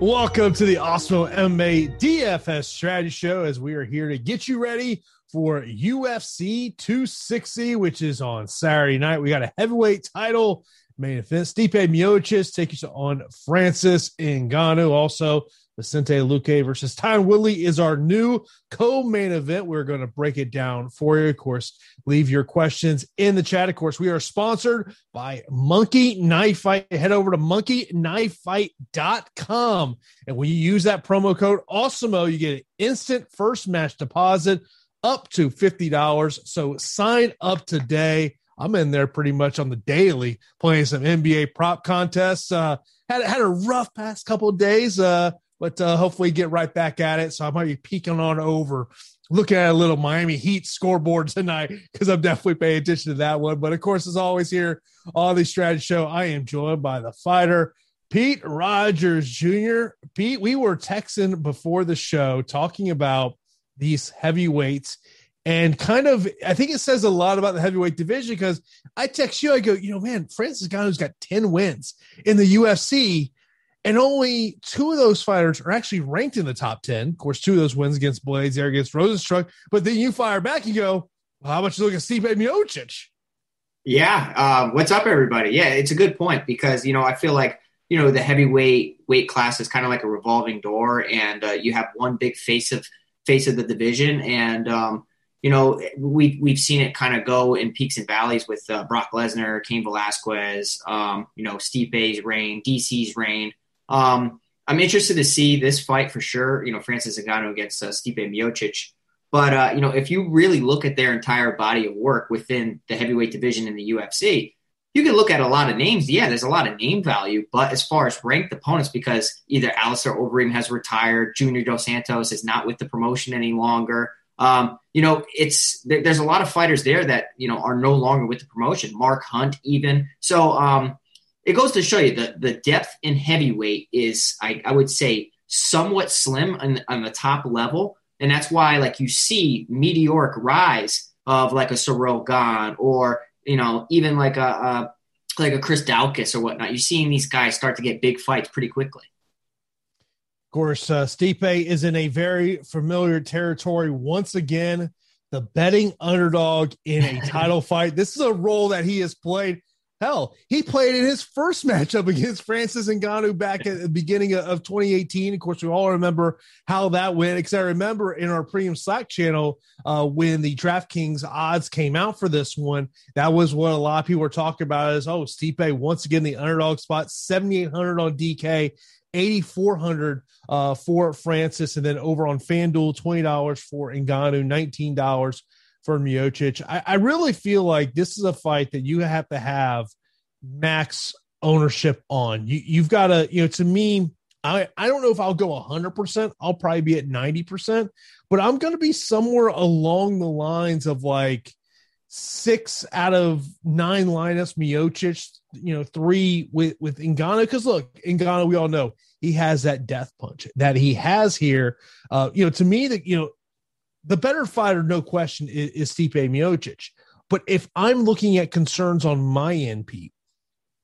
Welcome to the Awesemo MMA DFS Strategy Show as we are here to get you ready for UFC 260, which is on Saturday night. We got a heavyweight title main event. Stipe Miocic taking on Francis Ngannou. Also, Vicente Luque versus Tyron Woodley is our new co-main event. We're going to break it down for you. Of course, leave your questions in the chat. Of course, we are sponsored by Monkey Knife Fight. Head over to monkeyknifefight.com. And when you use that promo code AWESEMO, you get an instant first match deposit up to $50. So sign up today. I'm in there pretty much on the daily playing some NBA prop contests. Uh, had had a rough past couple days. Uh, but uh, hopefully get right back at it. So I might be peeking on over, looking at a little Miami Heat scoreboard tonight because I'm definitely paying attention to that one. But of course, as always, here on the Strategy Show, I am joined by the fighter. Pete Rogers Jr. Pete, we were texting before the show talking about these heavyweights and kind of, I think it says a lot about the heavyweight division because I text you, I go, you know, man, Francis Ngannou's got 10 wins in the UFC and only two of those fighters are actually ranked in the top 10. Of course, two of those wins against Blaydes, there against Rozenstruik. But then you fire back and go, well, how much you look at Stipe Miocic? Yeah. Um, what's up, everybody? Yeah, it's a good point because, you know, I feel like, you know, the heavyweight weight class is kind of like a revolving door and uh, you have one big face of face of the division. And, um, you know, we've, we've seen it kind of go in peaks and valleys with uh, Brock Lesnar, Cain Velasquez, um, you know, Stipe's reign, DC's reign. Um, I'm interested to see this fight for sure. You know, Francis Ngannou against uh, Stipe Miocic. But uh, you know, if you really look at their entire body of work within the heavyweight division in the UFC, you can look at a lot of names. Yeah, there's a lot of name value, but as far as ranked opponents, because either Alistair Overeem has retired, Junior Dos Santos is not with the promotion any longer. Um, you know, it's there, there's a lot of fighters there that you know are no longer with the promotion. Mark Hunt, even so. Um, it goes to show you that the depth in heavyweight is, I, I would say, somewhat slim on, on the top level. And that's why, like, you see meteoric rise of like a Ciryl Gane or, you know, even like a, a like a Chris Daukaus or whatnot. You're seeing these guys start to get big fights pretty quickly. Of course, uh, Stipe is in a very familiar territory once again. The betting underdog in a title fight. This is a role that he has played Hell, he played in his first matchup against Francis Ngannou back at the beginning of 2018. Of course, we all remember how that went. Because I remember in our premium Slack channel uh, when the DraftKings odds came out for this one, that was what a lot of people were talking about. Is oh, Stipe once again the underdog spot, 7,800 on DK. 8400 uh, for Francis, and then over on FanDuel, $20 for Ngannou, $19 for Miocic. I, I really feel like this is a fight that you have to have max ownership on. You you've got to, you know, to me, I, I don't know if I'll go 100%. I'll probably be at 90%, but I'm going to be somewhere along the lines of like six out of nine lineups, Miocic, you know, three with, with Ngannou. Because look, Ngannou, we all know he has that death punch that he has here. Uh, you know, to me, that, you know, the better fighter, no question, is, is Stipe Miocic. But if I'm looking at concerns on my end, Pete,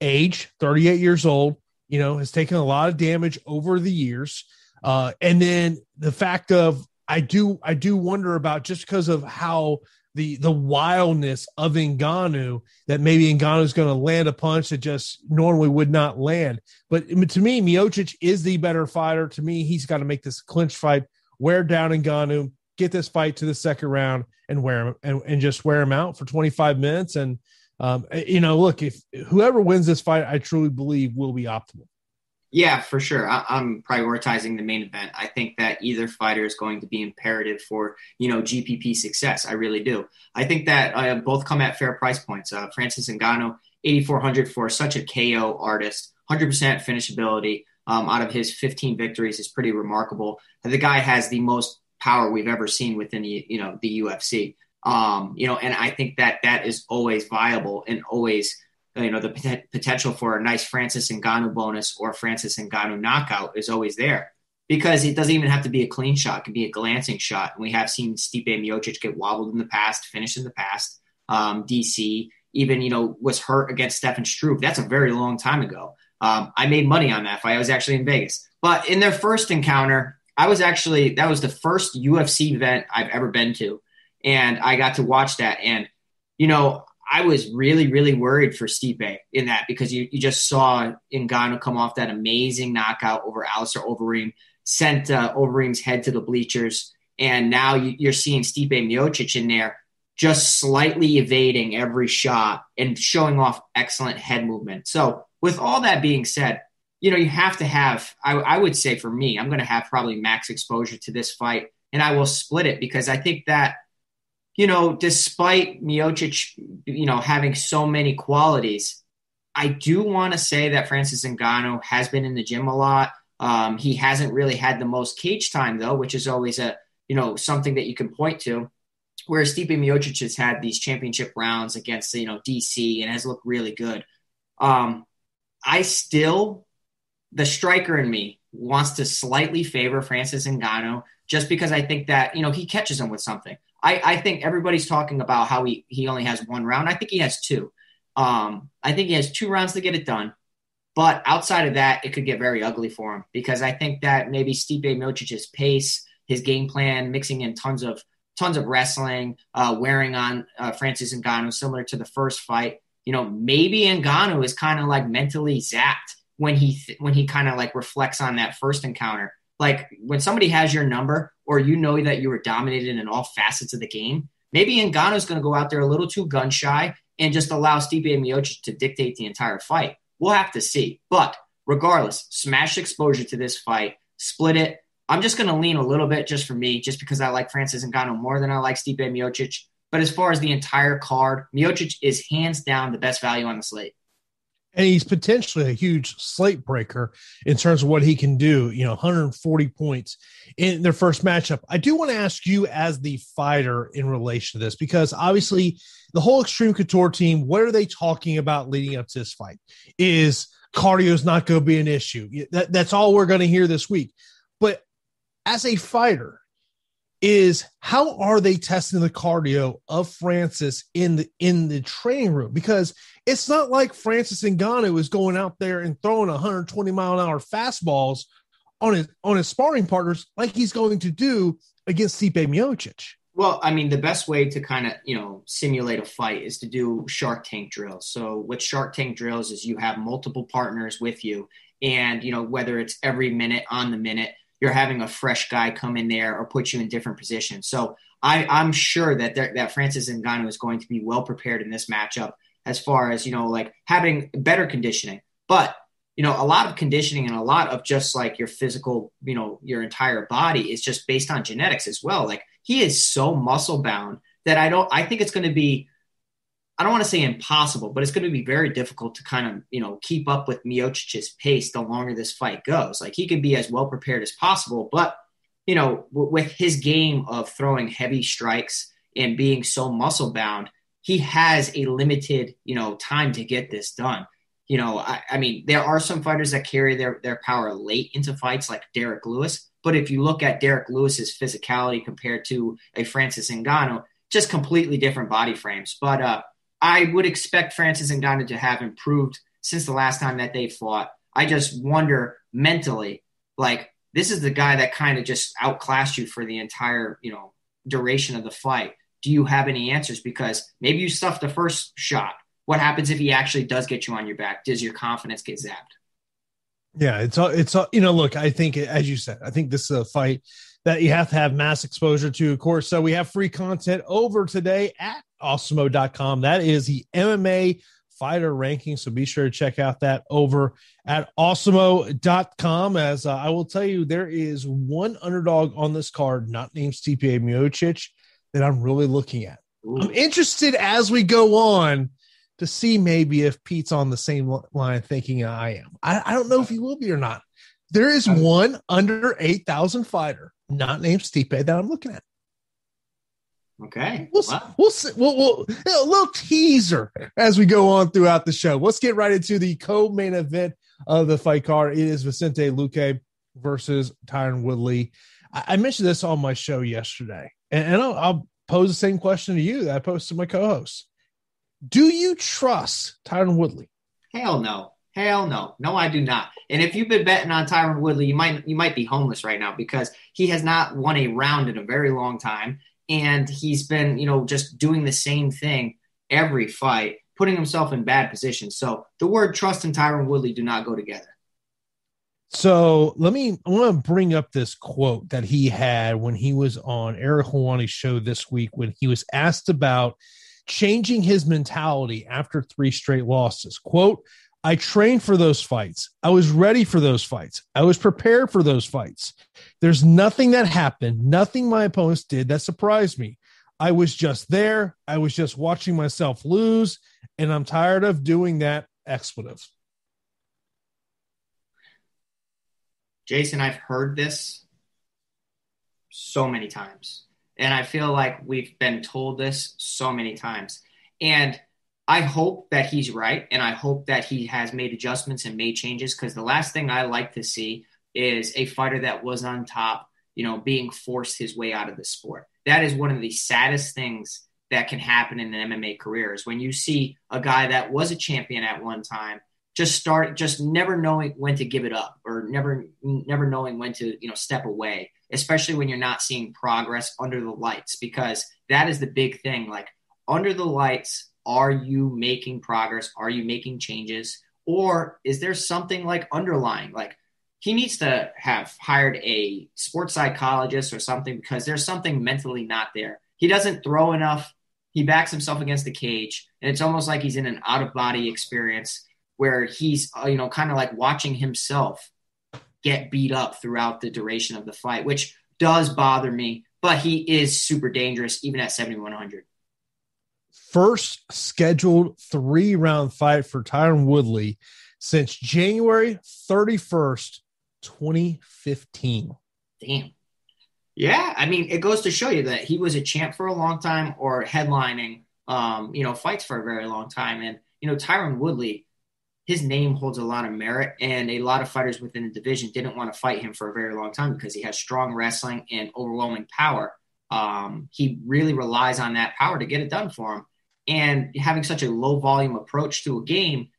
age, 38 years old, you know, has taken a lot of damage over the years. Uh, and then the fact of I do I do wonder about just because of how the the wildness of Ngannou that maybe Ngannou is going to land a punch that just normally would not land. But to me, Miocic is the better fighter. To me, he's got to make this clinch fight, wear down Ngannou, get this fight to the second round and wear him and, and just wear him out for 25 minutes. And, um, eh, you know, look, if whoever wins this fight, I truly believe will be optimal. Yeah, for sure. I, am prioritizing the main event. I think that either fighter is going to be imperative for you know GPP success. I really do. I think that uh, both come at fair price points. Uh, Francis Ngannou, 8,400 for such a KO artist, 100% finishability um, out of his 15 victories is pretty remarkable. The guy has the most power we've ever seen within the you know the UFC. Um, you know, and I think that that is always viable and always you know the pot- potential for a nice Francis Ngannou bonus or Francis Ngannou knockout is always there because it doesn't even have to be a clean shot; it can be a glancing shot. And we have seen Stipe Miocic get wobbled in the past, finished in the past. Um, DC even you know was hurt against Stefan Struve. That's a very long time ago. Um, I made money on that fight. I was actually in Vegas. But in their first encounter, I was actually that was the first UFC event I've ever been to, and I got to watch that. And you know, I was really, really worried for Stipe in that because you, you just saw Ngannou come off that amazing knockout over Alistair Overeem, sent uh, Overeem's head to the bleachers, and now you, are seeing Stipe Miocic in there just slightly evading every shot and showing off excellent head movement. So, with all that being said, you know, you have to have, I, I would say for me, I'm going to have probably max exposure to this fight, and I will split it because I think that, you know, despite Miocic, you know, having so many qualities, I do want to say that Francis Ngannou has been in the gym a lot. Um, he hasn't really had the most cage time though, which is always a, you know, something that you can point to. Whereas Stipe Miocic has had these championship rounds against you know DC and has looked really good. Um, I still, the striker in me wants to slightly favor Francis Ngannou just because I think that you know he catches him with something. I, I think everybody's talking about how he he only has one round. I think he has two. Um, I think he has two rounds to get it done. But outside of that, it could get very ugly for him because I think that maybe Stipe Miocic's pace, his game plan, mixing in tons of tons of wrestling, uh, wearing on uh, Francis Ngannou, similar to the first fight. You know, maybe Ngannou is kind of like mentally zapped when he th- when he kind of like reflects on that first encounter. Like when somebody has your number, or you know that you were dominated in all facets of the game, maybe Ngannou's going to go out there a little too gun shy and just allow Stipe Miocic to dictate the entire fight. We'll have to see. But regardless, smash exposure to this fight, split it, I'm just going to lean a little bit just for me, just because I like Francis Ngannou more than I like Stipe Miocic. But as far as the entire card, Miocic is hands down the best value on the slate. And he's potentially a huge slate breaker in terms of what he can do, you know, 140 points in their first matchup. I do want to ask you, as the fighter, in relation to this, because obviously the whole Extreme Couture team, what are they talking about leading up to this fight? Is cardio is not going to be an issue. That, that's all we're going to hear this week. But as a fighter is how are they testing the cardio of Francis in the in the training room? Because it's not like Francis Ngannou is going out there and throwing 120 mile an hour fastballs on his on his sparring partners like he's going to do against Stipe Miocic. Well, I mean, the best way to kind of you know simulate a fight is to do Shark Tank drills. So, what Shark Tank drills is you have multiple partners with you, and you know whether it's every minute on the minute you're having a fresh guy come in there or put you in different positions. So I, I'm sure that that Francis Ngannou is going to be well prepared in this matchup as far as you know, like having better conditioning. But you know, a lot of conditioning and a lot of just like your physical, you know, your entire body is just based on genetics as well. Like he is so muscle bound that I don't. I think it's going to be I don't want to say impossible, but it's going to be very difficult to kind of, you know, keep up with Miocic's pace the longer this fight goes. Like he can be as well prepared as possible, but you know, w- with his game of throwing heavy strikes and being so muscle bound, he has a limited, you know, time to get this done. You know, I, I mean, there are some fighters that carry their their power late into fights, like Derek Lewis. But if you look at Derek Lewis's physicality compared to a Francis Ngannou, just completely different body frames. But uh, I would expect Francis and Ngannou to have improved since the last time that they fought. I just wonder mentally, like this is the guy that kind of just outclassed you for the entire, you know, duration of the fight. Do you have any answers? Because maybe you stuffed the first shot. What happens if he actually does get you on your back? Does your confidence get zapped? Yeah, it's all it's all, you know. Look, I think as you said, I think this is a fight that you have to have mass exposure to, of course. So we have free content over today at awesemo.com. That is the MMA fighter ranking. So be sure to check out that over at awesemo.com. As uh, I will tell you, there is one underdog on this card, not named Stipe Miocic, that I'm really looking at. Ooh. I'm interested as we go on to see maybe if Pete's on the same line thinking I am. I, I don't know if he will be or not. There is one under 8,000 fighter, not named Stipe, that I'm looking at. Okay. We'll, wow. we'll, see, we'll, we'll, a little teaser as we go on throughout the show. Let's get right into the co-main event of the fight card. It is Vicente Luque versus Tyron Woodley. I, I mentioned this on my show yesterday, and, and I'll, I'll, pose the same question to you that I posed to my co-host. Do you trust Tyron Woodley? Hell no. Hell no, no, I do not. And if you've been betting on Tyron Woodley, you might you might be homeless right now because he has not won a round in a very long time, and he's been you know just doing the same thing every fight, putting himself in bad positions. So the word trust and Tyron Woodley do not go together. So let me I want to bring up this quote that he had when he was on Ariel Helwani's show this week when he was asked about changing his mentality after three straight losses. Quote, I trained for those fights. I was ready for those fights. I was prepared for those fights. There's nothing that happened, nothing my opponents did that surprised me. I was just there. I was just watching myself lose, and I'm tired of doing that expletive. Jason, I've heard this so many times. And I feel like we've been told this so many times. And I hope that he's right. And I hope that he has made adjustments and made changes because the last thing I like to see is a fighter that was on top, you know, being forced his way out of the sport. That is one of the saddest things that can happen in an MMA career is when you see a guy that was a champion at one time just start just never knowing when to give it up or never never knowing when to you know step away especially when you're not seeing progress under the lights because that is the big thing like under the lights are you making progress are you making changes or is there something like underlying like he needs to have hired a sports psychologist or something because there's something mentally not there he doesn't throw enough he backs himself against the cage and it's almost like he's in an out of body experience where he's uh, you know kind of like watching himself get beat up throughout the duration of the fight, which does bother me. But he is super dangerous even at 7100. First scheduled three round fight for Tyron Woodley since January 31st, 2015. Damn. Yeah, I mean, it goes to show you that he was a champ for a long time or headlining, um, you know, fights for a very long time. And, you know, Tyron Woodley, his name holds a lot of merit, and a lot of fighters within the division didn't want to fight him for a very long time because he has strong wrestling and overwhelming power. Um, he really relies on that power to get it done for him. And having such a low volume approach to a game,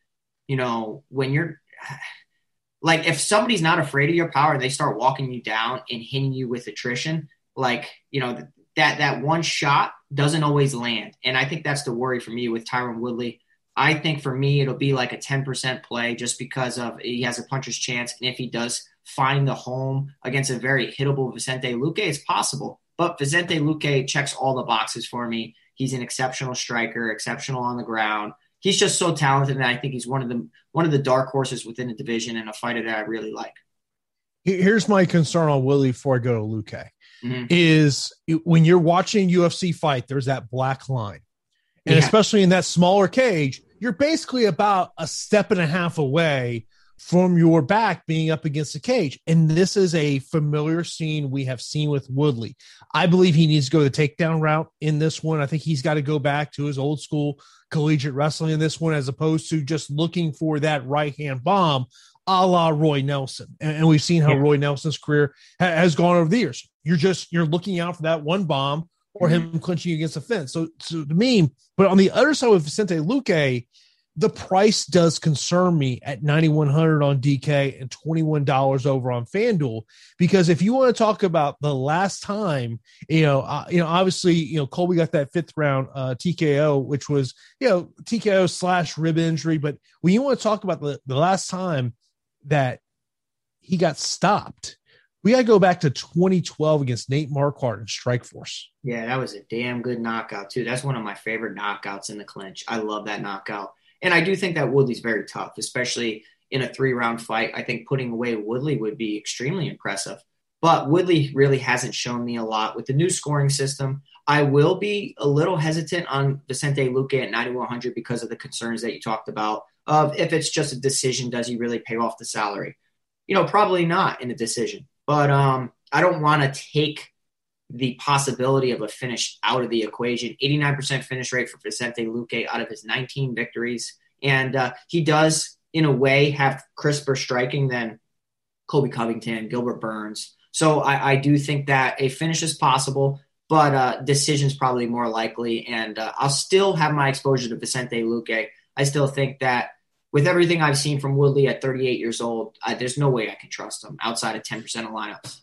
you know, when you're like, if somebody's not afraid of your power, they start walking you down and hitting you with attrition, like, you know, that that one shot doesn't always land. And I think that's the worry for me with Tyron Woodley. I think for me, it'll be like a 10% play just because of he has a puncher's chance. And if he does find the home against a very hittable Vicente Luque, it's possible. But Vicente Luque checks all the boxes for me. He's an exceptional striker, exceptional on the ground. He's just so talented, and I think he's one of the one of the dark horses within the division and a fighter that I really like. Here's my concern on Willie before I go to Luque. Mm-hmm. Is when you're watching UFC fight, there's that black line. And yeah. especially in that smaller cage, you're basically about a step and a half away from your back being up against the cage. And this is a familiar scene we have seen with Woodley. I believe he needs to go the takedown route in this one. I think he's got to go back to his old school collegiate wrestling in this one, as opposed to just looking for that right hand bomb a la Roy Nelson. And, we've seen how yeah. Roy Nelson's career has gone over the years. You're just, you're looking out for that one bomb or him mm-hmm. clinching against the fence. So, so to me, but on the other side with Vicente Luque, the price does concern me at 9100 on DK and $21 over on FanDuel because if you want to talk about the last time, you know, uh, you know, obviously, you know, Colby got that fifth round uh, TKO, which was, you know, TKO slash rib injury. But when you want to talk about the, the last time that he got stopped, we got to go back to 2012 against Nate Marquardt in Strikeforce. Yeah, that was a damn good knockout too. That's one of my favorite knockouts in the clinch. I love that knockout, and I do think that Woodley's very tough, especially in a three round fight. I think putting away Woodley would be extremely impressive. But Woodley really hasn't shown me a lot with the new scoring system. I will be a little hesitant on Vicente Luque at 9100 because of the concerns that you talked about. Of if it's just a decision, does he really pay off the salary? You know, probably not in a decision but um, I don't want to take the possibility of a finish out of the equation. 89% finish rate for Vicente Luque out of his 19 victories. And uh, he does, in a way, have crisper striking than Colby Covington, Gilbert Burns. So I, I do think that a finish is possible, but uh, decision's probably more likely. And uh, I'll still have my exposure to Vicente Luque. I still think that with everything I've seen from Woodley at 38 years old, I, there's no way I can trust him outside of 10% of lineups.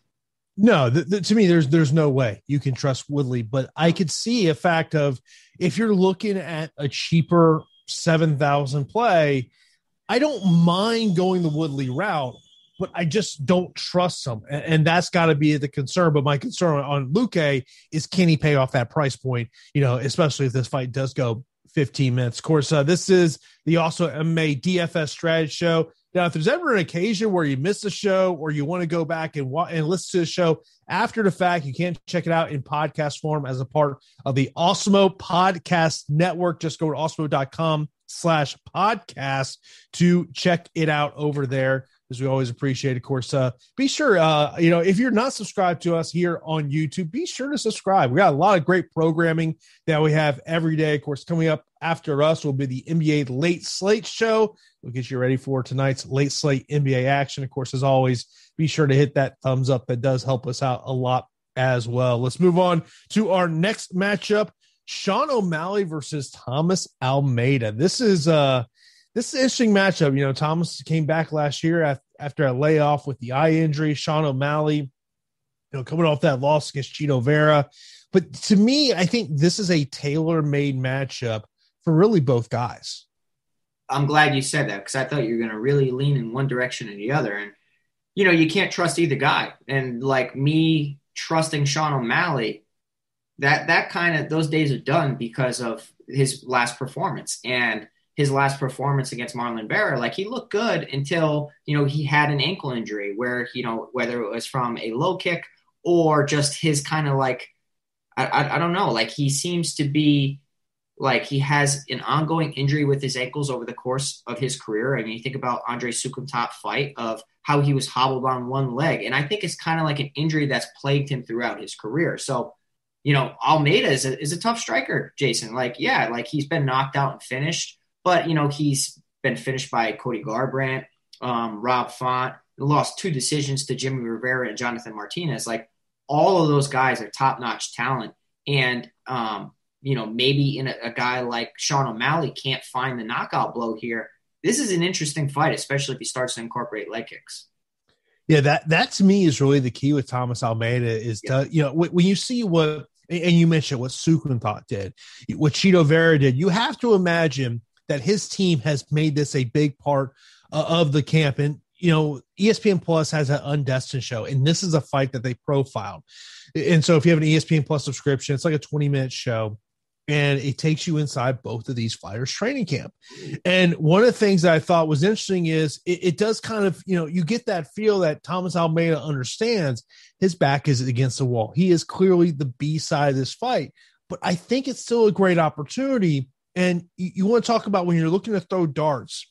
No, to me, there's there's no way you can trust Woodley, but I could see a fact of if you're looking at a cheaper seven thousand play, I don't mind going the Woodley route, but I just don't trust him, and, and that's got to be the concern. But my concern on Luque is can he pay off that price point? You know, especially if this fight does go 15 minutes. Of course, uh, this is the Awesemo MMA DFS strategy show. Now, if there's ever an occasion where you miss a show or you want to go back and wa- and listen to the show after the fact, you can check it out in podcast form as a part of the Awesemo Podcast Network. Just go to awesemo.com slash podcast to check it out over there as we always appreciate of course uh, be sure uh, you know if you're not subscribed to us here on youtube be sure to subscribe. We got a lot of great programming that we have every day. Of course coming up after us will be the nba late slate show. We'll get you ready for tonight's late slate nba action. Of course as always be sure to hit that thumbs up. That does help us out a lot as well. Let's move on to our next matchup Sean O'Malley versus Thomas Almeida. This is uh this is an interesting matchup. You know, Thomas came back last year after a layoff with the eye injury. Sean O'Malley, you know, coming off that loss against Chito Vera. But to me, I think this is a tailor-made matchup for really both guys. I'm glad you said that because I thought you were going to really lean in one direction or the other. And, you know, you can't trust either guy. And like me trusting Sean O'Malley, that that kind of those days are done because of his last performance and his last performance against Marlon Vera. Like he looked good until you know he had an ankle injury where you know whether it was from a low kick or just his kind of like I, I, I don't know like he seems to be like he has an ongoing injury with his ankles over the course of his career. I mean, you think about Andre Soukhamthath fight of how he was hobbled on one leg, and I think it's kind of like an injury that's plagued him throughout his career. So you know, Almeida is a, is a tough striker, Jason. Like, yeah, like he's been knocked out and finished, but, you know, he's been finished by Cody Garbrandt, um, Rob Font, lost two decisions to Jimmy Rivera and Jonathan Martinez. Like, all of those guys are top notch talent. And, um, you know, maybe in a, a guy like Sean O'Malley can't find the knockout blow here. This is an interesting fight, especially if he starts to incorporate leg kicks. Yeah, that that to me is really the key with Thomas Almeida is to you know when you see what and you mentioned what Soukhamthath did, what Chito Vera did. You have to imagine that his team has made this a big part uh, of the camp. And, you know, ESPN Plus has an undestined show, and this is a fight that they profiled. And so if you have an ESPN Plus subscription, it's like a 20 minute show and it takes you inside both of these fighters training camp and one of the things that i thought was interesting is it, it, does kind of you know you get that feel that thomas almeida understands his back is against the wall he is clearly the b side of this fight but i think it's still a great opportunity and you, you want to talk about when you're looking to throw darts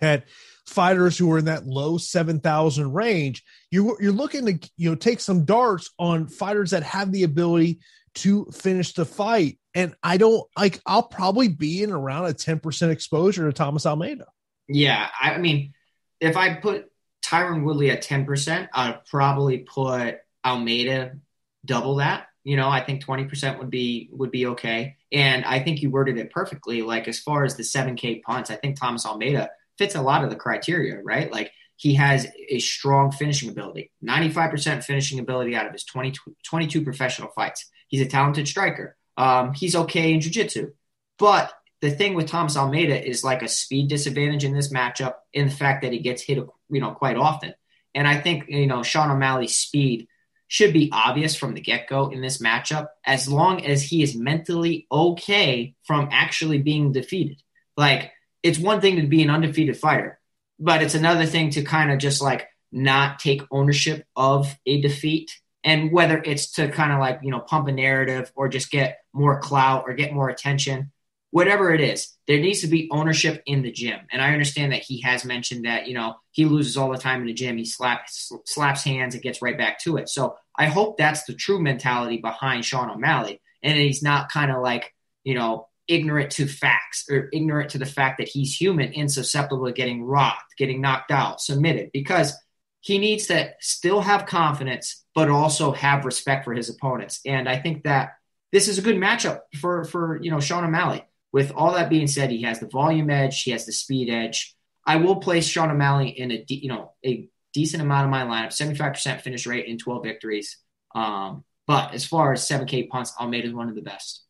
at fighters who are in that low 7000 range you're, you're looking to you know take some darts on fighters that have the ability to finish the fight. And I don't like, I'll probably be in around a 10% exposure to Thomas Almeida. Yeah. I mean, if I put Tyron Woodley at 10%, I'd probably put Almeida double that. You know, I think 20% would be would be okay. And I think you worded it perfectly. Like as far as the 7K punts, I think Thomas Almeida fits a lot of the criteria, right? Like he has a strong finishing ability, 95% finishing ability out of his 20, 22 professional fights. He's a talented striker. Um, he's okay in jiu-jitsu. But the thing with Thomas Almeida is like a speed disadvantage in this matchup in the fact that he gets hit, you know, quite often. And I think, you know, Sean O'Malley's speed should be obvious from the get-go in this matchup as long as he is mentally okay from actually being defeated. Like it's one thing to be an undefeated fighter, but it's another thing to kind of just like not take ownership of a defeat and whether it's to kind of like you know pump a narrative or just get more clout or get more attention whatever it is there needs to be ownership in the gym. And i understand that he has mentioned that you know he loses all the time in the gym. He slaps slaps hands and gets right back to it. So i hope that's the true mentality behind sean o'malley. And he's not kind of like you know ignorant to facts or ignorant to the fact that he's human and susceptible to getting rocked getting knocked out submitted. Because he needs to still have confidence, but also have respect for his opponents. And I think that this is a good matchup for for you know Sean O'Malley. With all that being said, he has the volume edge, he has the speed edge. I will place Sean O'Malley in a you know a decent amount of my lineup, seventy five percent finish rate in twelve victories. Um, but as far as seven K punts, Almeida is one of the best.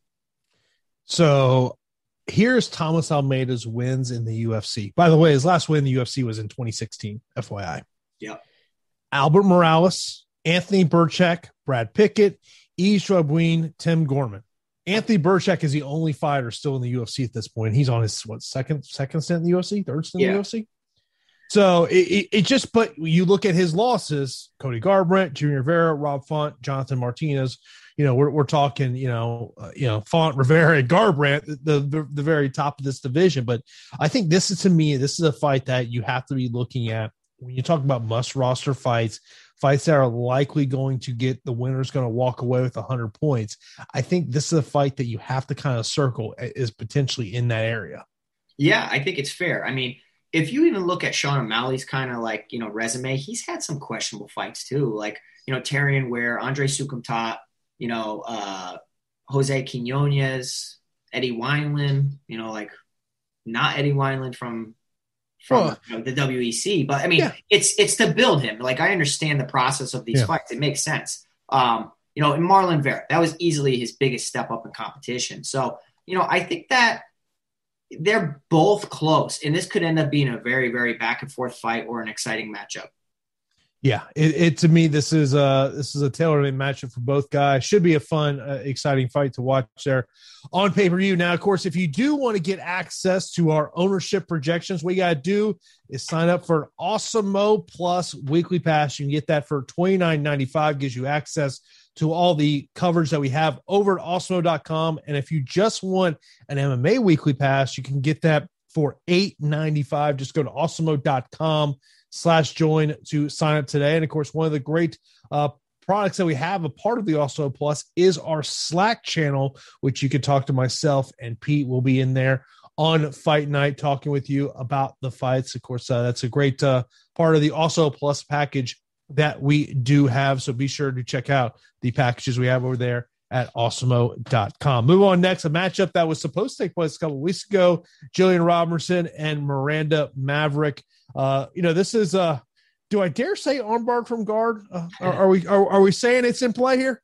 So here's Thomas Almeida's wins in the UFC. By the way, his last win in the UFC was in 2016. FYI. Yeah. Albert Morales, Anthony Birchak, Brad Pickett, Yves Jabouin, Tim Gorman. Anthony Birchak is the only fighter still in the UFC at this point. He's on his what second second stint in the UFC, third stint yeah. in the UFC. So it, it, it, just but you look at his losses: Cody Garbrandt, Junior Rivera, Rob Font, Jonathan Martinez. You know, we're, we're talking, you know, uh, you know, Font, Rivera, and Garbrandt, the, the the very top of this division. But I think this is to me, this is a fight that you have to be looking at when you talk about must roster fights fights that are likely going to get the winner's going to walk away with 100 points. I think this is a fight that you have to kind of circle is potentially in that area. Yeah, I think it's fair. I mean, if you even look at Sean O'Malley's kind of like, you know, resume, he's had some questionable fights too. Like, you know, Terrion Ware, Andre Soukhamthath, you know, uh, Jose Quinones, Eddie Wineland, you know, like not Eddie Wineland from from you know, the WEC. But I mean, yeah. it's it's to build him. Like I understand the process of these yeah. fights; it makes sense. Um, you know, and Marlon Vera, that was easily his biggest step up in competition. So you know, I think that they're both close, and this could end up being a very very back and forth fight or an exciting matchup. Yeah, it, it, to me this is a this is a tailor-made matchup for both guys. Should be a fun, uh, exciting fight to watch there on pay per view. Now, of course, if you do want to get access to our ownership projections, what you got to do is sign up for Awesemo Plus weekly pass. You can get that for twenty nine ninety five. Gives you access to all the coverage that we have over at Awesemo.com. And if you just want an MMA weekly pass, you can get that for eight ninety five. Just go to Awesemo.com slash join to sign up today. And of course, one of the great uh, products that we have, a part of the Awesemo Plus, is our Slack channel, which you can talk to myself and Pete will be in there on fight night talking with you about the fights. Of course, uh, that's a great uh, part of the Awesemo Plus package that we do have. So be sure to check out the packages we have over there at awesemo.com. Move on next, a matchup that was supposed to take place a couple weeks ago. Jillian Robertson and Miranda Maverick. Uh, you know, this is uh do I dare say armbar from guard? Uh, are, are, we are, are we saying it's in play here?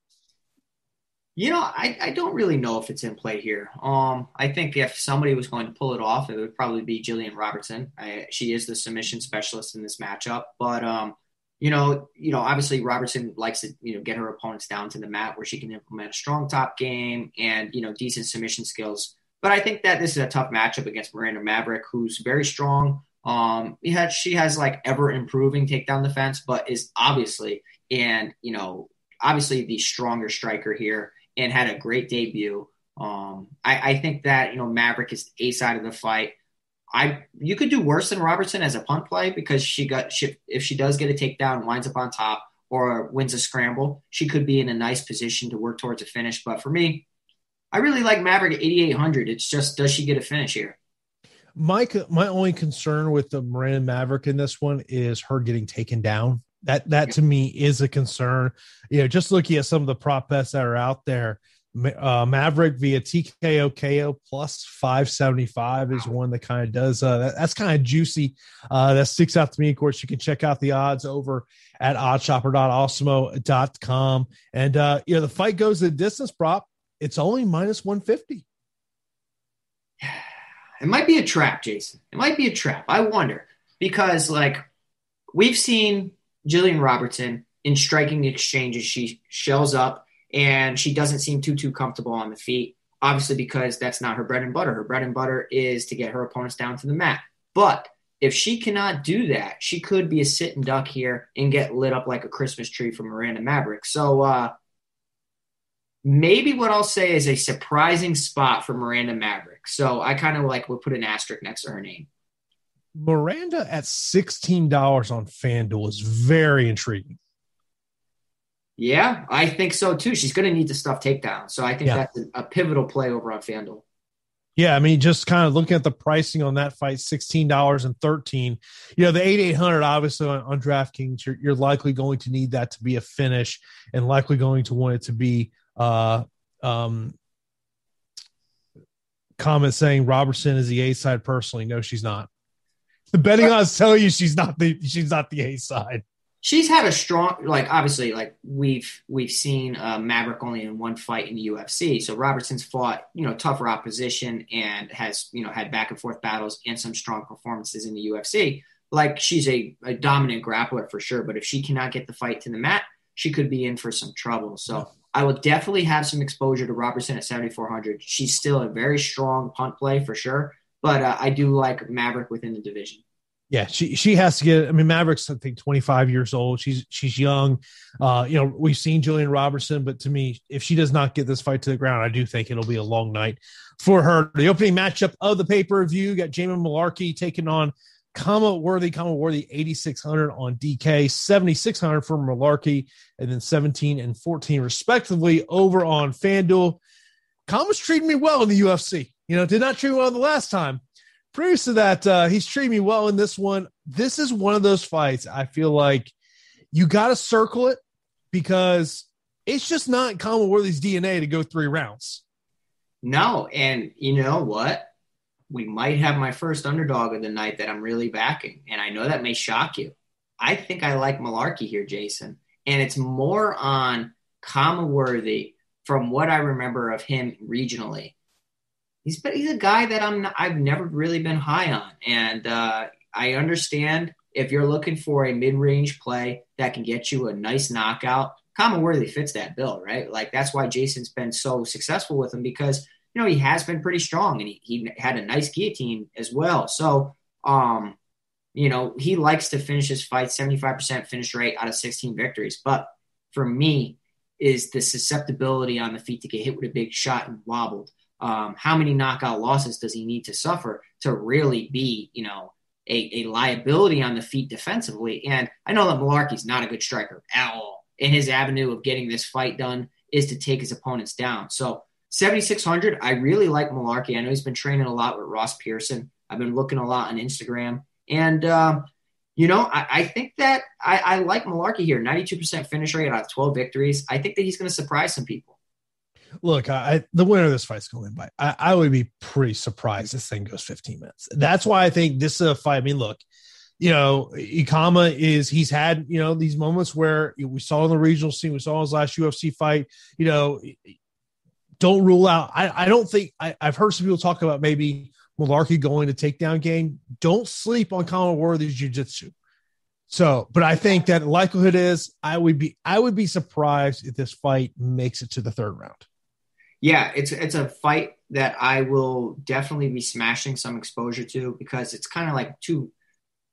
You know, I, I don't really know if it's in play here. Um, I think if somebody was going to pull it off, it would probably be Jillian Robertson. I, she is the submission specialist in this matchup, but um, you know, you know, obviously Robertson likes to, you know, get her opponents down to the mat where she can implement a strong top game and, you know, decent submission skills. But I think that this is a tough matchup against Miranda Maverick, who's very strong. Um, had, she has like ever improving takedown defense, but is obviously and you know obviously the stronger striker here and had a great debut. Um, I, I think that you know Maverick is a side of the fight. I you could do worse than Robertson as a punt play because she got she, if she does get a takedown, winds up on top or wins a scramble, she could be in a nice position to work towards a finish. But for me, I really like Maverick at 8800. It's just does she get a finish here? My my only concern with the Miranda Maverick in this one is her getting taken down. That that to me is a concern. You know, just looking at some of the prop bets that are out there, uh, Maverick via TKO KO plus 575 is one that kind of does uh, that, that's kind of juicy. Uh, that sticks out to me. Of course, you can check out the odds over at oddshopper.awesemo.com. And uh, you know, the fight goes the distance prop. It's only minus 150. It might be a trap, Jason. It might be a trap. I wonder because like we've seen Jillian Robertson in striking exchanges. She shells up and she doesn't seem too too comfortable on the feet. Obviously, because that's not her bread and butter. Her bread and butter is to get her opponents down to the mat. But if she cannot do that, she could be a sitting duck here and get lit up like a Christmas tree from Miranda Maverick. So uh, maybe what I'll say is a surprising spot for Miranda Maverick. So I kind of like would put an asterisk next to her name. Miranda at $16 on FanDuel is very intriguing. Yeah, I think so too. She's going to need to stuff takedown. So I think yeah. that's a, pivotal play over on FanDuel. Yeah, I mean, just kind of looking at the pricing on that fight, sixteen dollars and thirteen. You know, the eight eight hundred, obviously on, on DraftKings, you're, you're likely going to need that to be a finish, and likely going to want it to be uh, um, comment saying Robertson is the A side personally. No, she's not. the betting odds tell you she's not the she's not the A side. She's had a strong, like obviously, like we've we've seen uh, Maverick only in one fight in the UFC. So Robertson's fought, you know, tougher opposition and has, you know, had back and forth battles and some strong performances in the UFC. Like she's a, a dominant grappler for sure, but if she cannot get the fight to the mat, she could be in for some trouble. So I will definitely have some exposure to Robertson at 7,400. She's still a very strong punt play for sure, but uh, I do like Maverick within the division. Yeah, she she has to get. I mean, Maverick's I think 25 years old. She's she's young. Uh, you know, we've seen Jillian Robertson, but to me, if she does not get this fight to the ground, I do think it'll be a long night for her. The opening matchup of the pay per view got Jamie Mullarkey taking on Khama Worthy, Khama Worthy 8600 on DK, 7600 for Mullarkey, and then 17 and 14 respectively over on FanDuel. Khama's treating me well in the UFC. You know, did not treat me well the last time. Previous to that, uh, he's treating me well in this one. This is one of those fights I feel like you got to circle it because it's just not Khama Worthy's DNA to go three rounds. No, and you know what? We might have my first underdog of the night that I'm really backing. And I know that may shock you. I think I like Mullarkey here, Jason. And it's more on Khama Worthy from what I remember of him regionally. He's he's a guy that I'm not, I've never really been high on, and uh, I understand if you're looking for a mid-range play that can get you a nice knockout. Khama Worthy fits that bill, right? Like that's why Jason's been so successful with him because you know, he has been pretty strong and he, he had a nice guillotine as well. So, um, you know, he likes to finish his fight 75% finish rate out of 16 victories. But for me, is the susceptibility on the feet to get hit with a big shot and wobbled. Um, how many knockout losses does he need to suffer to really be, you know, a, a liability on the feet defensively? And I know that Mullarkey's not a good striker at all. And his avenue of getting this fight done is to take his opponents down. So 7,600, I really like Mullarkey. I know he's been training a lot with Ross Pearson. I've been looking a lot on Instagram. And, uh, you know, I, I think that I, I, like Mullarkey here. 92% finish rate out of 12 victories. I think that he's going to surprise some people. Look, I, the winner of this fight's going to win by. I, I would be pretty surprised this thing goes 15 minutes. That's why I think this is a fight. I mean, look, you know, Ikama is he's had you know these moments where we saw in the regional scene, we saw his last UFC fight. You know, don't rule out. I, I don't think I, have heard some people talk about maybe Mullarkey going to takedown game. Don't sleep on Khama Worthy's jiu-jitsu. So, but I think that likelihood is I would be I would be surprised if this fight makes it to the third round. Yeah, it's it's a fight that I will definitely be smashing some exposure to because it's kind of like two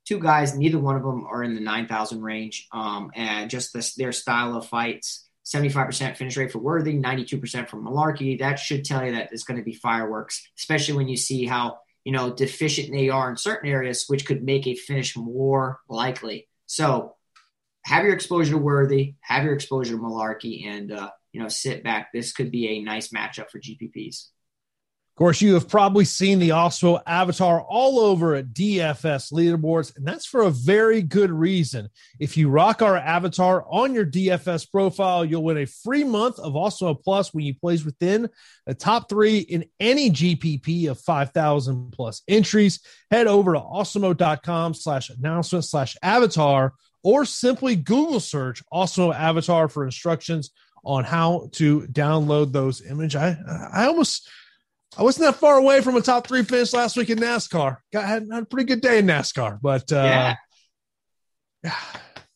two guys. Neither one of them are in the nine thousand range, um, and just this, their style of fights 75% finish rate for Worthy, 92% for Mullarkey. That should tell you that it's going to be fireworks, especially when you see how, you know, deficient they are in certain areas, which could make a finish more likely. So have your exposure to Worthy, have your exposure to Mullarkey, and, uh, you know, sit back. This could be a nice matchup for GPPs. Of course, you have probably seen the Awesemo avatar all over at DFS leaderboards, and that's for a very good reason. If you rock our avatar on your DFS profile, you'll win a free month of Awesemo Plus when you place within the top three in any GPP of 5,000 plus entries. Head over to awesemo.com slash announcement slash avatar or simply Google search Awesemo avatar for instructions on how to download those images. I, I almost – I wasn't that far away from a top three finish last week in NASCAR. Got had, had a pretty good day in NASCAR, but uh, yeah.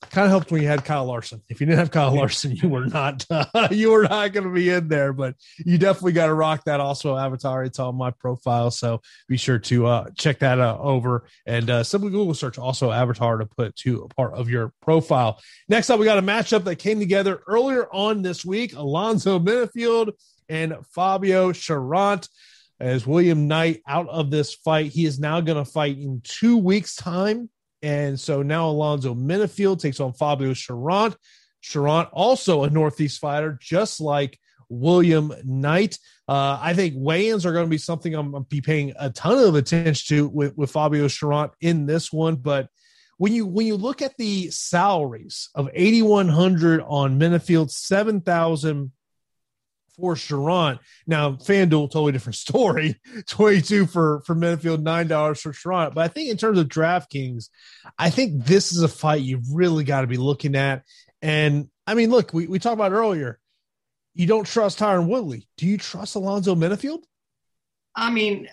kind of helped when you had Kyle Larson. If you didn't have Kyle Larson, you were not uh, you were not going to be in there. But you definitely got to rock that Awesemo avatar. It's on my profile, so be sure to uh, check that uh, over and uh, simply Google search Awesemo avatar to put to a part of your profile. Next up, we got a matchup that came together earlier on this week: Alonzo Menifield and Fabio Cherant as William Knight out of this fight. He is now going to fight in two weeks' time. And so now Alonzo Menifield takes on Fabio Cherant. Cherant, also a Northeast fighter, just like William Knight. Uh, I think weigh-ins are going to be something I'm going to be paying a ton of attention to with, with Fabio Cherant in this one. But when you when you look at the salaries of 8100 on Menifield, 7000 for Cherant. Now, FanDuel, totally different story. 22 for, for Menifield, $9 for Cherant. But I think in terms of DraftKings, I think this is a fight you really got to be looking at. And I mean, look, we, we talked about earlier. You don't trust Tyron Woodley. Do you trust Alonzo Menifield? I mean,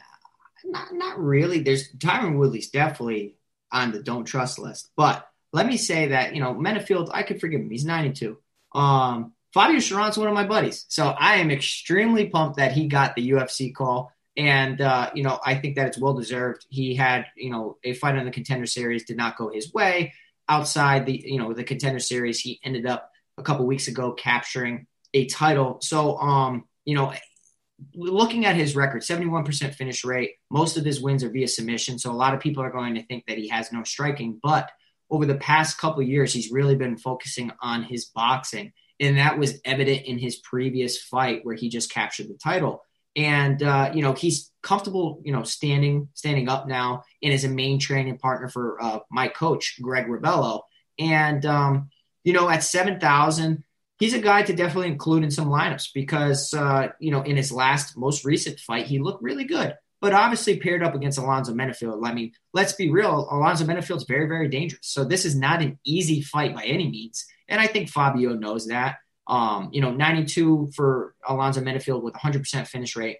not not really. There's Tyron Woodley's definitely on the don't trust list. But let me say that, you know, Menifield, I could forgive him. He's 92. Um, Fabio Cherant's one of my buddies. So I am extremely pumped that he got the UFC call. And, uh, you know, I think that it's well deserved. He had, you know, a fight on the contender series did not go his way. Outside the, you know, the contender series, he ended up a couple weeks ago capturing a title. So, um, you know, looking at his record 71% finish rate most of his wins are via submission so a lot of people are going to think that he has no striking but over the past couple years he's really been focusing on his boxing and that was evident in his previous fight where he just captured the title. And uh, you know he's comfortable, you know, standing standing up now, and is a main training partner for uh, my coach Greg Rebello. And um, you know, at seven thousand, he's a guy to definitely include in some lineups because uh, you know in his last most recent fight he looked really good. But obviously paired up against Alonzo Menifield. I mean, let's be real, Alonzo Menifield's very, very dangerous. So this is not an easy fight by any means. And I think Fabio knows that. Um, you know, 92 for Alonzo Menifield with 100% finish rate.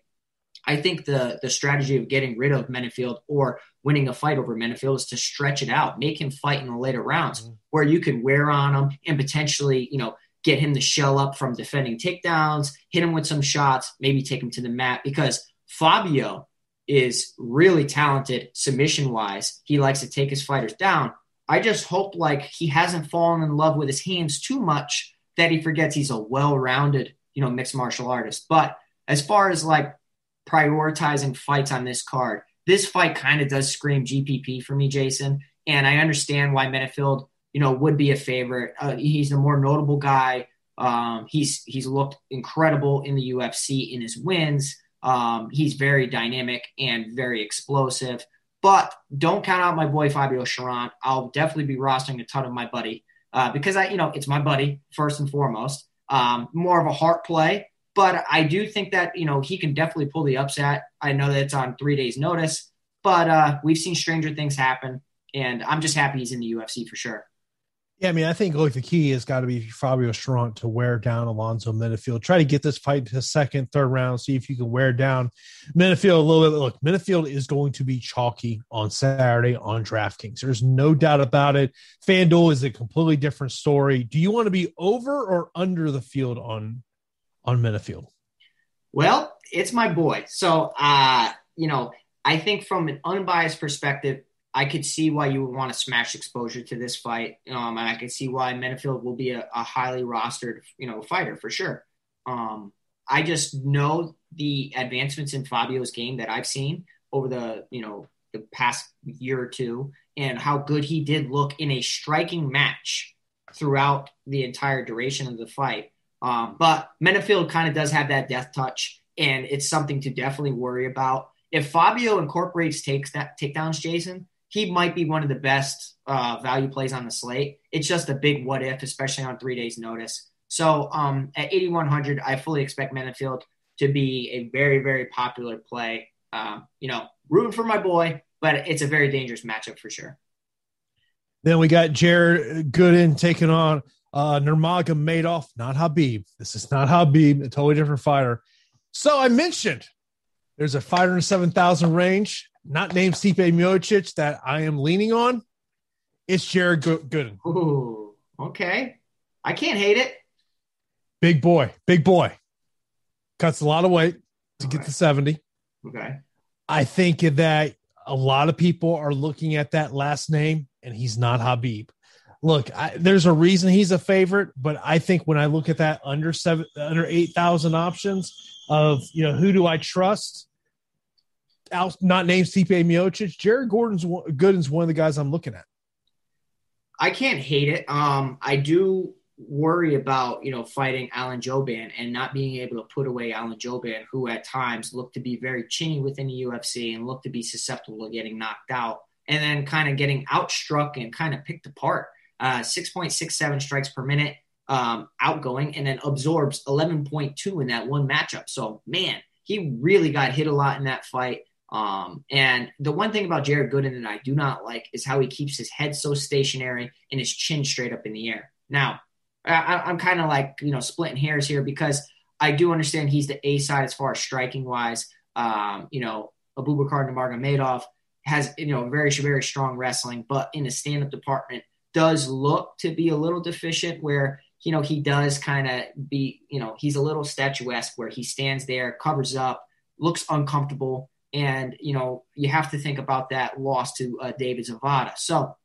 I think the the strategy of getting rid of Menifield or winning a fight over Menifield is to stretch it out, make him fight in the later rounds mm-hmm. where you could wear on him and potentially, you know, get him to shell up from defending takedowns, hit him with some shots, maybe take him to the mat because Fabio is really talented submission wise. He likes to take his fighters down. I just hope like he hasn't fallen in love with his hands too much that he forgets he's a well-rounded, you know, mixed martial artist. But as far as like prioritizing fights on this card, this fight kind of does scream GPP for me, Jason. And I understand why Menifield, you know, would be a favorite. Uh, he's a more notable guy. Um, he's he's looked incredible in the UFC in his wins. Um, he's very dynamic and very explosive. But don't count out my boy Fabio Cherant. I'll definitely be rostering a ton of my buddy uh, because I, you know, it's my buddy first and foremost. Um, more of a heart play, but I do think that you know he can definitely pull the upset. I know that it's on three days' notice, but uh, we've seen stranger things happen, and I'm just happy he's in the UFC for sure. Yeah, I mean, I think like the key has got to be Fabio Cherant to wear down Alonzo Menifield. Try to get this fight to second, third round. See if you can wear down Menifield a little bit. Look, Menifield is going to be chalky on Saturday on DraftKings. There's no doubt about it. FanDuel is a completely different story. Do you want to be over or under the field on on Menifield? Well, it's my boy. So, uh, you know, I think from an unbiased perspective, I could see why you would want to smash exposure to this fight. Um, and I could see why Menifield will be a, a highly rostered, you know, fighter for sure. Um, I just know the advancements in Fabio's game that I've seen over the, you know, the past year or two and how good he did look in a striking match throughout the entire duration of the fight. Um, but Menifield kind of does have that death touch, and it's something to definitely worry about. If Fabio incorporates takes that takedowns, Jason, he might be one of the best uh, value plays on the slate. It's just a big what if, especially on three days' notice. So um, at 8,100, I fully expect Menifield to be a very, very popular play. Um, you know, rooting for my boy, but it's a very dangerous matchup for sure. Then we got Jared Gooden taking on uh, Nurmagomedov, not Khabib. This is not Khabib, a totally different fighter. So I mentioned there's a fighter in 7,000 range not named Stipe Miocic that I am leaning on, it's Jared Gooden. Ooh, okay. I can't hate it. Big boy, big boy. Cuts a lot of weight to okay. get to 70. Okay. I think that a lot of people are looking at that last name and he's not Khabib. Look, I, there's a reason he's a favorite, but I think when I look at that under seven, under 8,000 options of, you know, who do I trust? Out, not named Stipe Miocic, Jared Gordon's Gooden's one of the guys I'm looking at. I can't hate it. Um, I do worry about you know fighting Alan Jouban and not being able to put away Alan Jouban, who at times looked to be very chinny within the UFC and looked to be susceptible to getting knocked out, and then kind of getting outstruck and kind of picked apart. Uh, 6.67 strikes per minute. um, outgoing and then absorbs 11.2 in that one matchup. So, man, he really got hit a lot in that fight. Um, and the one thing about Jared Gooden that I do not like is how he keeps his head so stationary and his chin straight up in the air. Now, I, am kind of like, you know, splitting hairs here because I do understand he's the A side as far as striking wise. Um, you know, Abubakar Nurmagomedov has, you know, very, very strong wrestling, but in the stand up department does look to be a little deficient where you know, he does kind of be, you know, he's a little statuesque where he stands there, covers up, looks uncomfortable. And, you know, you have to think about that loss to uh, David Zavada. So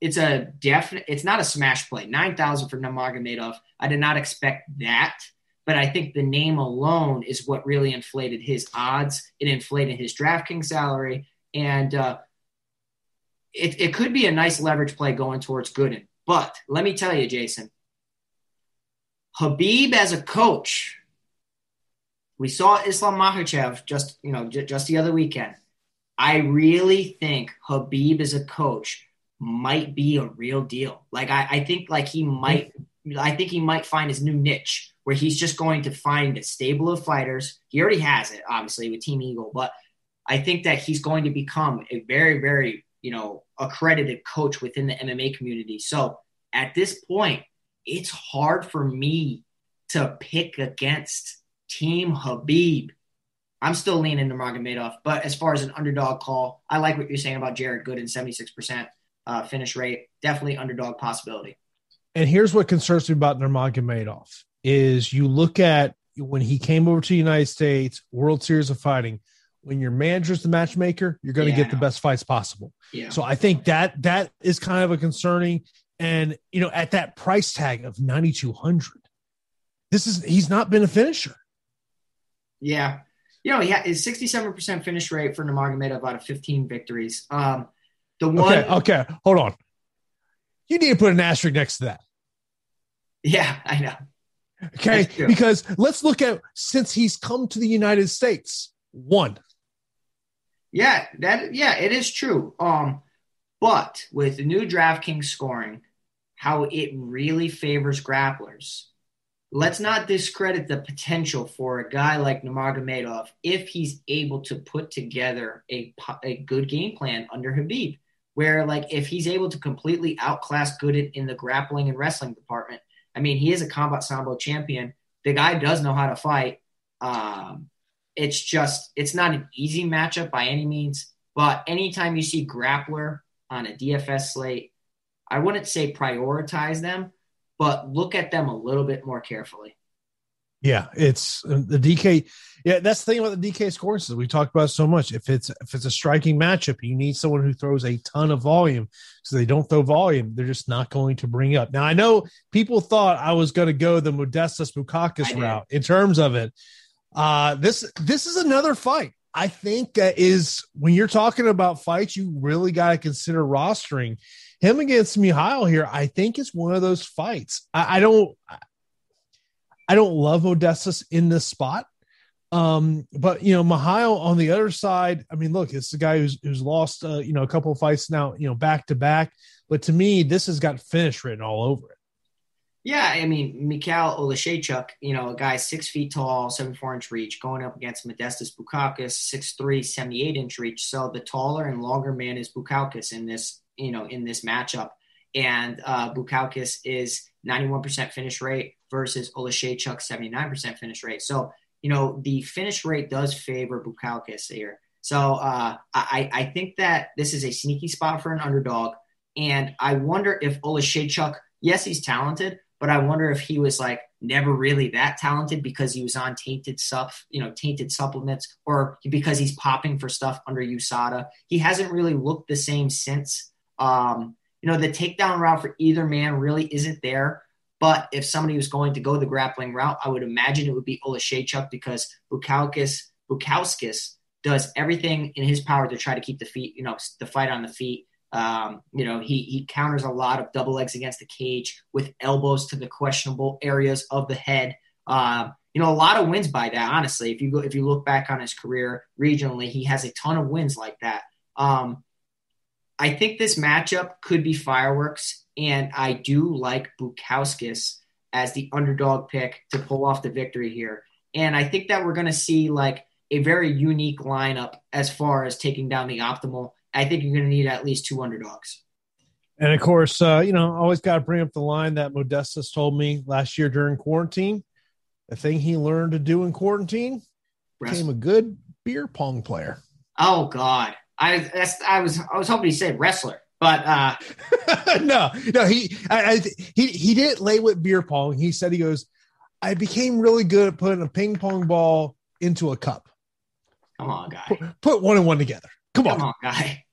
it's a definite, it's not a smash play. 9,000 for Nurmagomedov. I did not expect that. But I think the name alone is what really inflated his odds. It inflated his DraftKings salary. And uh, it, it could be a nice leverage play going towards Gooden. But let me tell you, Jason, Khabib as a coach, we saw Islam Makhachev just you know j- just the other weekend. I really think Khabib as a coach might be a real deal. Like I, I think like he might I think he might find his new niche where he's just going to find a stable of fighters. He already has it, obviously, with Team Eagle, but I think that he's going to become a very, very, you know, accredited coach within the MMA community. So at this point, it's hard for me to pick against Team Khabib. I'm still leaning to Nurmagomedov, but as far as an underdog call, I like what you're saying about Jared Gooden 76% uh, finish rate. Definitely underdog possibility. And here's what concerns me about Nurmagomedov is you look at when he came over to the United States, World Series of Fighting, when your manager's the matchmaker, you're going to yeah, get the best fights possible. Yeah. So I think that that is kind of a concerning and, you know, at that price tag of 9,200, this is, he's not been a finisher. Yeah. You know, he had his 67% finish rate for Nurmagomedov out of 15 victories. Um, the one. Okay. Okay. Hold on. You need to put an asterisk next to that. Yeah, I know. Okay. Because let's look at since he's come to the United States, one. Yeah, that yeah, it is true. Um, but with the new DraftKings scoring, how it really favors grapplers. Let's not discredit the potential for a guy like Nurmagomedov if he's able to put together a, a good game plan under Khabib. Where, like, if he's able to completely outclass Gooden in the grappling and wrestling department, I mean, he is a combat sambo champion. The guy does know how to fight. Um, it's just, it's not an easy matchup by any means. But anytime you see grappler on a DFS slate, I wouldn't say prioritize them, but look at them a little bit more carefully. Yeah, it's uh, the DK. Yeah, that's the thing about the DK scoring system. We talked about so much. If it's if it's a striking matchup, you need someone who throws a ton of volume. So they don't throw volume, they're just not going to bring up. Now I know people thought I was going to go the Modestas Bukauskas route in terms of it. Uh, this this is another fight. I think that is when you're talking about fights, you really got to consider rostering him against Mihail here. I think is one of those fights. I, I don't, I don't love Modestas in this spot. Um, but you know, Mihail on the other side, I mean, look, it's the guy who's who's lost uh, you know a couple of fights now, you know, back to back. But to me, this has got finish written all over it. Yeah, I mean, Mikhail Oleksiejczuk, you know, a guy six feet tall, seven four inch reach, going up against Modestas Bukauskas, six three, 78 inch reach. So the taller and longer man is Bukauskas in this, you know, in this matchup. And uh, Bukauskas is 91% finish rate versus Oleksiejczuk 79% finish rate. So, you know, the finish rate does favor Bukauskas here. So uh, I, I think that this is a sneaky spot for an underdog. And I wonder if Oleksiejczuk, yes, he's talented, but I wonder if he was like never really that talented because he was on tainted stuff, you know, tainted supplements, or because he's popping for stuff under USADA. He hasn't really looked the same since. Um, you know, the takedown route for either man really isn't there. But if somebody was going to go the grappling route, I would imagine it would be Oleksiejczuk because Bukauskas, Bukauskas does everything in his power to try to keep the feet, you know, the fight on the feet. Um, you know, he he counters a lot of double legs against the cage with elbows to the questionable areas of the head. Um, you know, a lot of wins by that. Honestly, if you go if you look back on his career regionally, he has a ton of wins like that. Um, I think this matchup could be fireworks, and I do like Bukauskas as the underdog pick to pull off the victory here. And I think that we're going to see like a very unique lineup as far as taking down the optimal. I think you're going to need at least two underdogs. And of course, uh, you know, always got to bring up the line that Modestas told me last year during quarantine. The thing he learned to do in quarantine became a good beer pong player. Oh God, I that's I was I was hoping he said wrestler, but uh no, no, he I, I, he he didn't lay with beer pong. He said he goes, I became really good at putting a ping pong ball into a cup. Come on, guy. Put, put one and one together. Come, Come on. on, guy.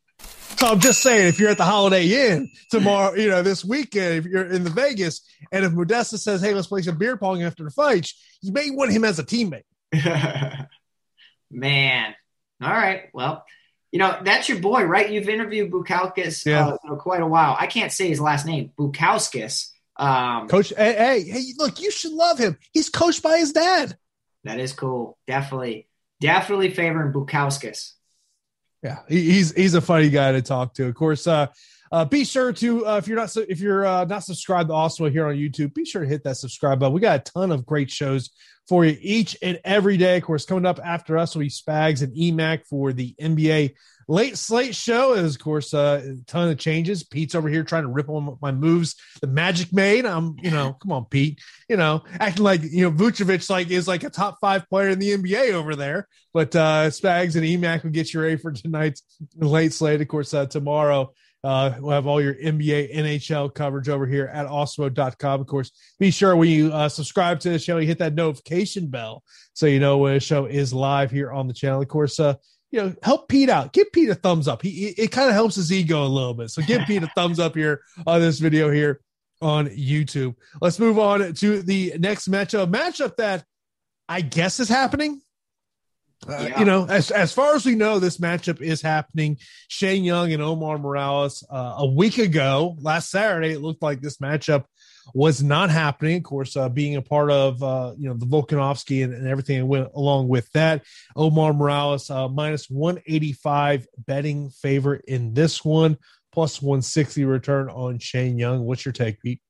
So I'm just saying, if you're at the Holiday Inn tomorrow, you know, this weekend, if you're in the Vegas, and if Modesta says, "Hey, let's play some beer pong after the fight," you may want him as a teammate. Man, all right. Well, you know that's your boy, right? You've interviewed Bukauskas Yeah. uh, for quite a while. I can't say his last name, Bukauskas. Um, Coach, hey, hey, hey, look, you should love him. He's coached by his dad. that is cool. Definitely, definitely favoring Bukauskas. Yeah, he, he's he's a funny guy to talk to. Of course, uh, uh, be sure to uh, if you're not su- if you're uh, not subscribed to Awesemo here on YouTube, be sure to hit that subscribe button. We got a ton of great shows for you each and every day. Of course, coming up after us will be Spags and EMAC for the NBA late slate show. Is of course uh, a ton of changes. Pete's over here trying to rip on my moves. The Magic made. I'm you know come on Pete. You know acting like you know Vucevic like is like a top five player in the NBA over there. But uh, Spags and EMAC will get you ready for tonight's late slate. Of course, uh, tomorrow uh, we'll have all your NBA, NHL coverage over here at Awesemo.com. Of course, be sure when you uh, subscribe to the show, you hit that notification bell so you know when a show is live here on the channel. Of course, uh, you know, help Pete out. Give Pete a thumbs up. He it, it kind of helps his ego a little bit. So give Pete a thumbs up here on this video here on YouTube. Let's move on to the next matchup. Matchup that I guess is happening. Uh, Yeah. You know, as as far as we know, this matchup is happening. Shane Young and Omar Morales. Uh, a week ago, last Saturday, it looked like this matchup was not happening. Of course, uh, being a part of uh, you know the Volkanovski and, and everything that went along with that. Omar Morales uh, minus one eighty five betting favorite in this one, plus one sixty return on Shane Young. What's your take, Pete?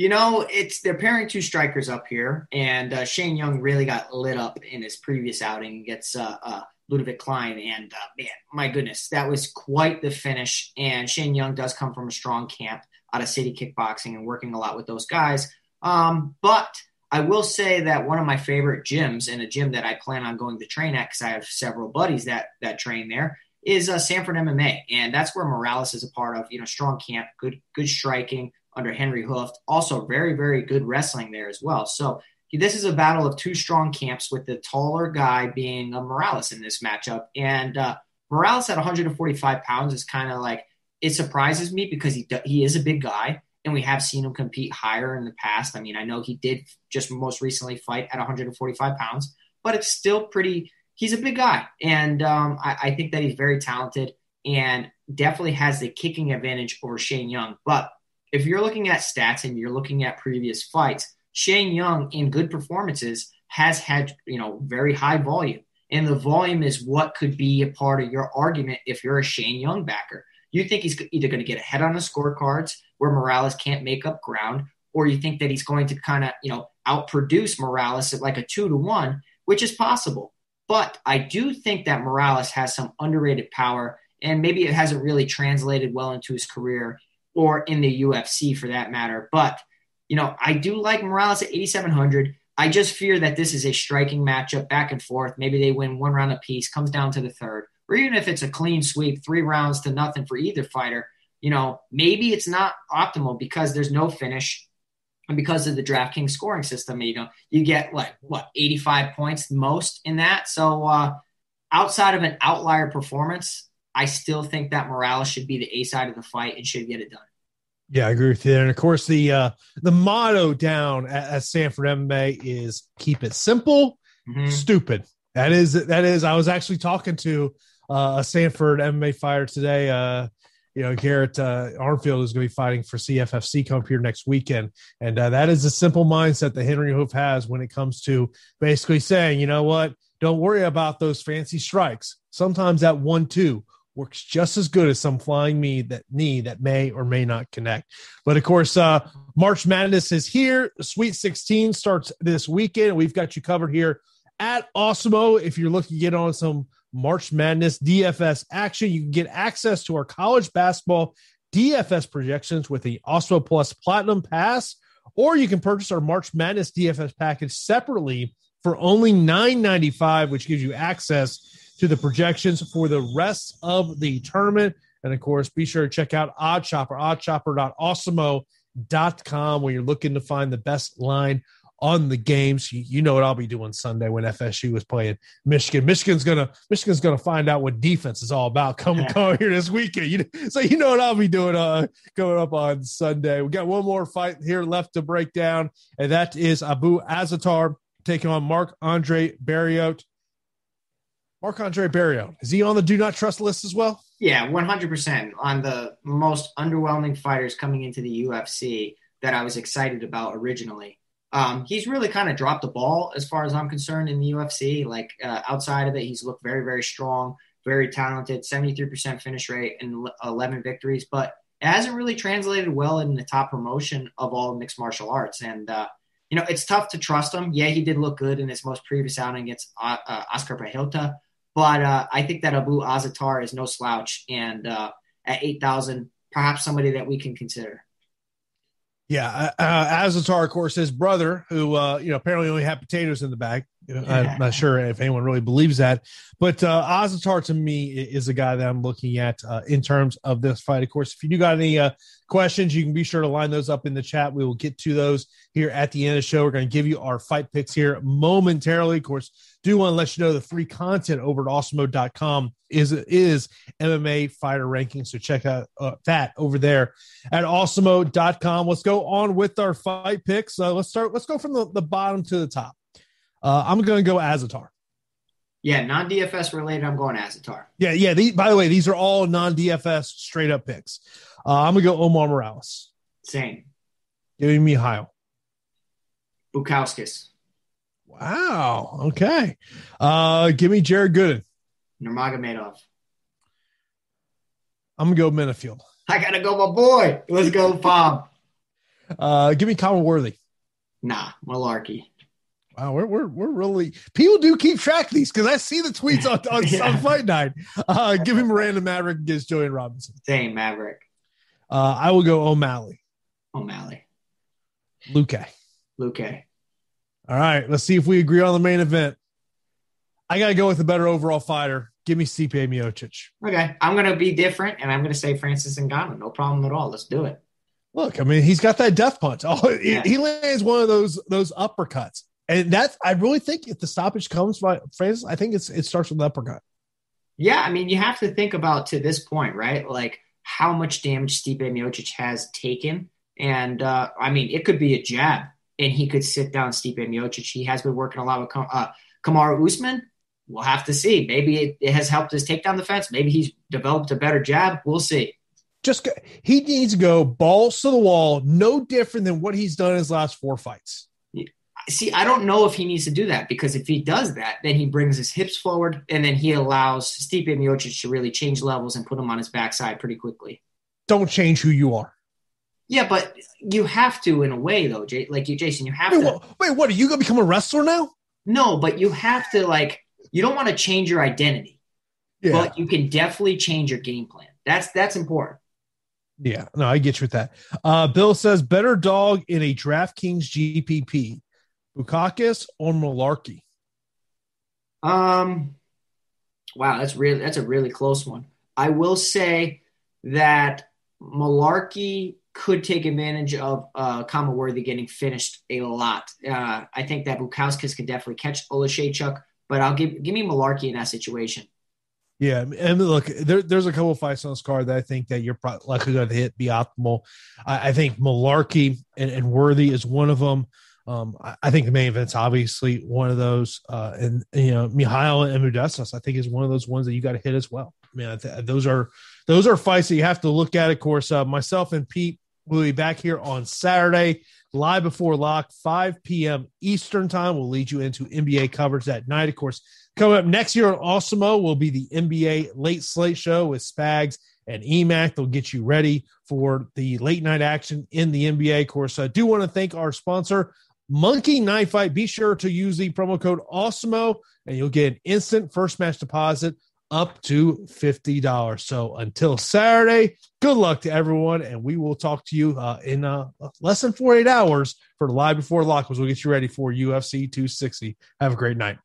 You know, it's they're pairing two strikers up here, and uh, Shane Young really got lit up in his previous outing against uh, uh, Ludovit Klein, and uh, man, my goodness, that was quite the finish. And Shane Young does come from a strong camp out of City Kickboxing and working a lot with those guys. Um, but I will say that one of my favorite gyms, and a gym that I plan on going to train at because I have several buddies that that train there, is uh, Sanford MMA, and that's where Morales is a part of. You know, strong camp, good good striking under Henry Hooft. Also, very, very good wrestling there as well. So this is a battle of two strong camps with the taller guy being uh, Morales in this matchup. And uh, Morales at 145 pounds is kind of like, it surprises me because he, he is a big guy and we have seen him compete higher in the past. I mean, I know he did just most recently fight at 145 pounds, but it's still pretty, he's a big guy. And um, I, I think that he's very talented and definitely has the kicking advantage over Shane Young. But if you're looking at stats and you're looking at previous fights, Shane Young in good performances has had, you know, very high volume. And the volume is what could be a part of your argument if you're a Shane Young backer. You think he's either going to get ahead on the scorecards where Morales can't make up ground, or you think that he's going to kind of, you know, outproduce Morales at like a two to one, which is possible. But I do think that Morales has some underrated power, and maybe it hasn't really translated well into his career or in the UFC for that matter. But, you know, I do like Morales at 8,700. I just fear that this is a striking matchup back and forth. Maybe they win one round apiece, comes down to the third. Or even if it's a clean sweep, three rounds to nothing for either fighter, you know, maybe it's not optimal because there's no finish and because of the DraftKings scoring system. You know, you get like, what, 85 points most in that. So uh, outside of an outlier performance, I still think that Morales should be the A side of the fight and should get it done. Yeah, I agree with you. And of course, the uh, the motto down at, at Sanford MMA is keep it simple, Mhm. stupid. That is that is. I was actually talking to uh, a Sanford MMA fighter today. Uh, you know, Garrett uh, Armfield is going to be fighting for CFFC come here next weekend, and uh, that is a simple mindset that Henry Hooft has when it comes to basically saying, you know what, don't worry about those fancy strikes. Sometimes that one two works just as good as some flying me that knee that may or may not connect. But of course, uh, March Madness is here. Sweet 16 starts this weekend. We've got you covered here at Awesemo. If you're looking to get on some March Madness DFS action, you can get access to our college basketball DFS projections with the Awesemo Plus Platinum Pass, or you can purchase our March Madness DFS package separately for only $9.95, which gives you access to the projections for the rest of the tournament. And of course, be sure to check out OddsShopper, oddshopper.awesemo.com, where you're looking to find the best line on the games. You, you, know what I'll be doing Sunday when FSU is playing Michigan. Michigan's gonna Michigan's gonna find out what defense is all about coming coming here this weekend. You, so you know what I'll be doing uh, going up on Sunday. We got one more fight here left to break down, and that is Abu Azaitar taking on Marc Andre Barriault. Marc Andre Barriault, is he on the do not trust list as well? Yeah, 100% on the most underwhelming fighters coming into the UFC that I was excited about originally. Um, he's really kind of dropped the ball as far as I'm concerned in the UFC. Like uh, outside of it, he's looked very, very strong, very talented, 73% finish rate and 11 victories, but it hasn't really translated well in the top promotion of all mixed martial arts. And, uh, you know, it's tough to trust him. Yeah, he did look good in his most previous outing against uh, uh Oscar Berchelt, but uh, I think that Abu Azaitar is no slouch, and uh, at eight thousand, perhaps somebody that we can consider. Yeah, uh, uh Azaitar, of course, his brother, who uh, you know apparently only had potatoes in the bag. I'm not sure if anyone really believes that, but uh, Azaitar to me is a guy that I'm looking at uh, in terms of this fight. Of course, if you do got any uh, questions, you can be sure to line those up in the chat. We will get to those here at the end of the show. We're going to give you our fight picks here momentarily. Of course, do want to let you know the free content over at awesemo.com is is MMA fighter ranking. So check out uh, that over there at awesemo.com. Let's go on with our fight picks. Uh, let's start. Let's go from the, the bottom to the top. Uh, I'm going to go Azaitar. Yeah, non DFS related. I'm going Azaitar. Yeah, yeah. The, by the way, these are all non DFS straight up picks. Uh, I'm gonna go Omar Morales. Same. Giving me Heil. Bukauskas. Wow. Okay. Uh, give me Jared Gooden. Nurmagomedov. I'm gonna go Menifield. I gotta go, my boy. Let's go, Bob. uh, give me Khama Worthy. Nah, Mullarkey. Wow, we're, we're, we're really people do keep track of these because I see the tweets on, on, yeah. on Fight Night. Uh, give me Miranda Maverick against Jillian Robertson. Same Maverick. Uh, I will go O'Malley. O'Malley. Luque. Luque. All right, let's see if we agree on the main event. I got to go with the better overall fighter. Give me Stipe Miocic. Okay, I'm going to be different, and I'm going to say Francis Ngannou. No problem at all. Let's do it. Look, I mean, he's got that death punch. Oh, yeah. he lands one of those those uppercuts. And that's I really think if the stoppage comes by Francis, I think it's it starts with uppercut. Yeah, I mean, you have to think about to this point, right? Like how much damage Stipe Miocic has taken, and uh, I mean, it could be a jab, and he could sit down Stipe Miocic. He has been working a lot with uh, Kamaru Usman. We'll have to see. Maybe it, it has helped his takedown defense. Maybe he's developed a better jab. We'll see. Just he needs to go balls to the wall, no different than what he's done his last four fights see, I don't know if he needs to do that because if he does that, then he brings his hips forward and then he allows Stipe Miocic to really change levels and put him on his backside pretty quickly. Don't change who you are. Yeah, but you have to in a way though, Jay, like you, Jason. You have wait, to. What, wait, what? Are you gonna become a wrestler now? No, but you have to like. You don't want to change your identity, yeah. but you can definitely change your game plan. That's that's important. Yeah, no, I get you with that. Uh, Bill says better dog in a DraftKings GPP. Bukauskas or Mullarkey? Um, wow, that's really that's a really close one. I will say that Mullarkey could take advantage of uh, Khama Worthy getting finished a lot. Uh, I think that Bukauskas could definitely catch Oleksiejczuk, but I'll give give me Mullarkey in that situation. Yeah, and look, there, there's a couple of fights on this card that I think that you're probably likely going to hit be optimal. I, I think Mullarkey and, and Worthy is one of them. Um, I, I, think the main event's obviously one of those, uh, and you know, Mihail and Modestas, I think is one of those ones that you got to hit as well. I mean, th- those are those are fights that you have to look at. Of course, uh, myself and Pete We'll be back here on Saturday, live before lock, 5 p.m. Eastern time. We'll lead you into NBA coverage that night. Of course, coming up next year on Awesemo will be the NBA late slate show with Spags and EMAC. They'll get you ready for the late night action in the NBA. Of course, I do want to thank our sponsor, Monkey Knife Fight. Be sure to use the promo code Awesemo and you'll get an instant first match deposit up to $50. So until Saturday, good luck to everyone. And we will talk to you uh, in uh, less than 48 hours for Live Before Lock, we'll get you ready for UFC 260. Have a great night.